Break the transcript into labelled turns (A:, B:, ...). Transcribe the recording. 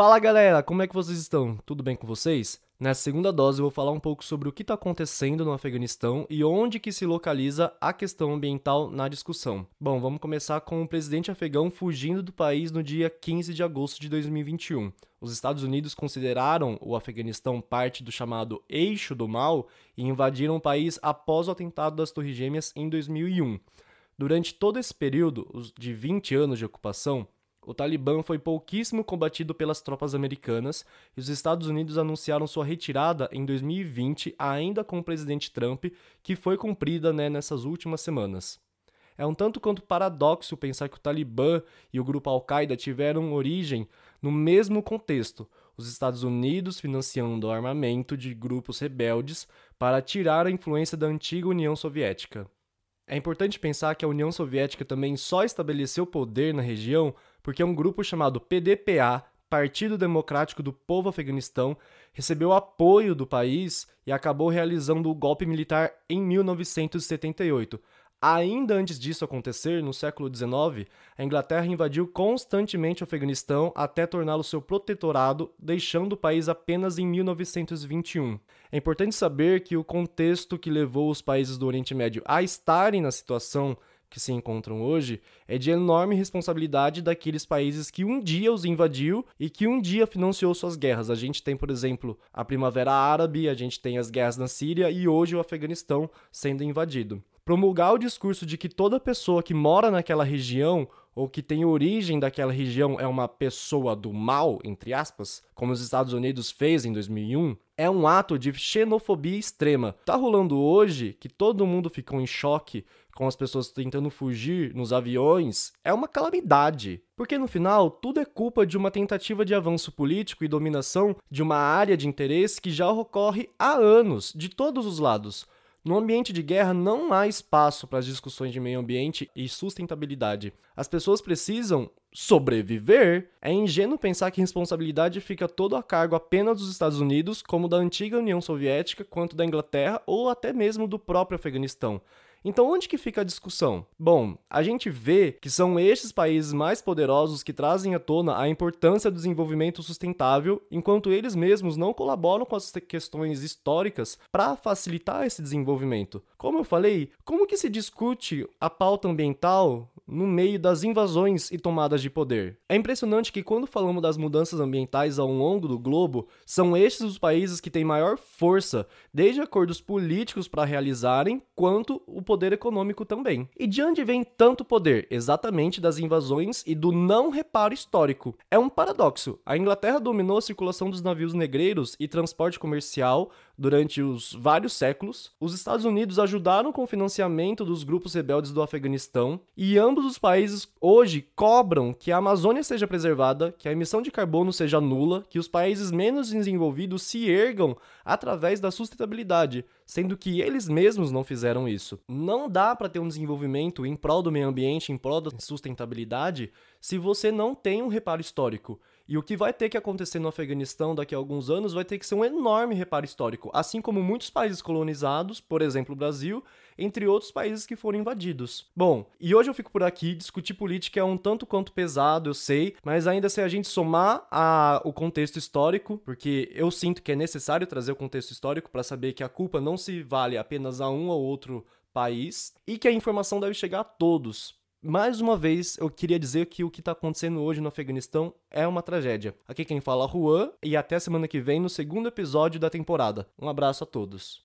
A: Fala galera, como é que vocês estão? Tudo bem com vocês? Nessa segunda dose eu vou falar um pouco sobre o que está acontecendo no Afeganistão e onde que se localiza a questão ambiental na discussão. Bom, vamos começar com o presidente afegão fugindo do país no dia 15 de agosto de 2021. Os Estados Unidos consideraram o Afeganistão parte do chamado Eixo do Mal e invadiram o país após o atentado das Torres Gêmeas em 2001. Durante todo esse período, de 20 anos de ocupação, o Talibã foi pouquíssimo combatido pelas tropas americanas e os Estados Unidos anunciaram sua retirada em 2020, ainda com o presidente Trump, que foi cumprida né, nessas últimas semanas. É um tanto quanto paradoxo pensar que o Talibã e o grupo Al-Qaeda tiveram origem no mesmo contexto, os Estados Unidos financiando o armamento de grupos rebeldes para tirar a influência da antiga União Soviética. É importante pensar que a União Soviética também só estabeleceu poder na região porque um grupo chamado PDPA, Partido Democrático do Povo Afeganistão, recebeu apoio do país e acabou realizando o golpe militar em 1978. Ainda antes disso acontecer, no século XIX, a Inglaterra invadiu constantemente o Afeganistão até torná-lo seu protetorado, deixando o país apenas em 1921. É importante saber que o contexto que levou os países do Oriente Médio a estarem na situação que se encontram hoje é de enorme responsabilidade daqueles países que um dia os invadiu e que um dia financiou suas guerras. A gente tem, por exemplo, a Primavera Árabe, a gente tem as guerras na Síria e hoje o Afeganistão sendo invadido. Promulgar o discurso de que toda pessoa que mora naquela região ou que tem origem daquela região é uma pessoa do mal, entre aspas, como os Estados Unidos fez em 2001, é um ato de xenofobia extrema. Tá rolando hoje que todo mundo ficou em choque com as pessoas tentando fugir nos aviões, é uma calamidade. Porque no final, tudo é culpa de uma tentativa de avanço político e dominação de uma área de interesse que já ocorre há anos, de todos os lados. No ambiente de guerra não há espaço para as discussões de meio ambiente e sustentabilidade. As pessoas precisam sobreviver. É ingênuo pensar que responsabilidade fica todo a cargo apenas dos Estados Unidos, como da antiga União Soviética, quanto da Inglaterra ou até mesmo do próprio Afeganistão. Então, onde que fica a discussão? Bom, a gente vê que são estes países mais poderosos que trazem à tona a importância do desenvolvimento sustentável, enquanto eles mesmos não colaboram com as questões históricas para facilitar esse desenvolvimento. Como eu falei, como que se discute a pauta ambiental no meio das invasões e tomadas de poder. É impressionante que quando falamos das mudanças ambientais ao longo do globo, são estes os países que têm maior força, desde acordos políticos para realizarem, quanto o poder econômico também. E de onde vem tanto poder? Exatamente das invasões e do não reparo histórico. É um paradoxo. A Inglaterra dominou a circulação dos navios negreiros e transporte comercial durante os vários séculos. Os Estados Unidos ajudaram com o financiamento dos grupos rebeldes do Afeganistão e ambos os países hoje cobram que a Amazônia seja preservada, que a emissão de carbono seja nula, que os países menos desenvolvidos se ergam através da sustentabilidade, sendo que eles mesmos não fizeram isso. Não dá para ter um desenvolvimento em prol do meio ambiente, em prol da sustentabilidade, se você não tem um reparo histórico. E o que vai ter que acontecer no Afeganistão daqui a alguns anos vai ter que ser um enorme reparo histórico, assim como muitos países colonizados, por exemplo o Brasil, entre outros países que foram invadidos. Bom, e hoje eu fico por aqui, discutir política é um tanto quanto pesado, eu sei, mas ainda se a gente somar a, o contexto histórico, porque eu sinto que é necessário trazer o contexto histórico para saber que a culpa não se vale apenas a um ou outro país e que a informação deve chegar a todos, mais uma vez, eu queria dizer que o que está acontecendo hoje no Afeganistão é uma tragédia. Aqui quem fala é Juan e até semana que vem no segundo episódio da temporada. Um abraço a todos.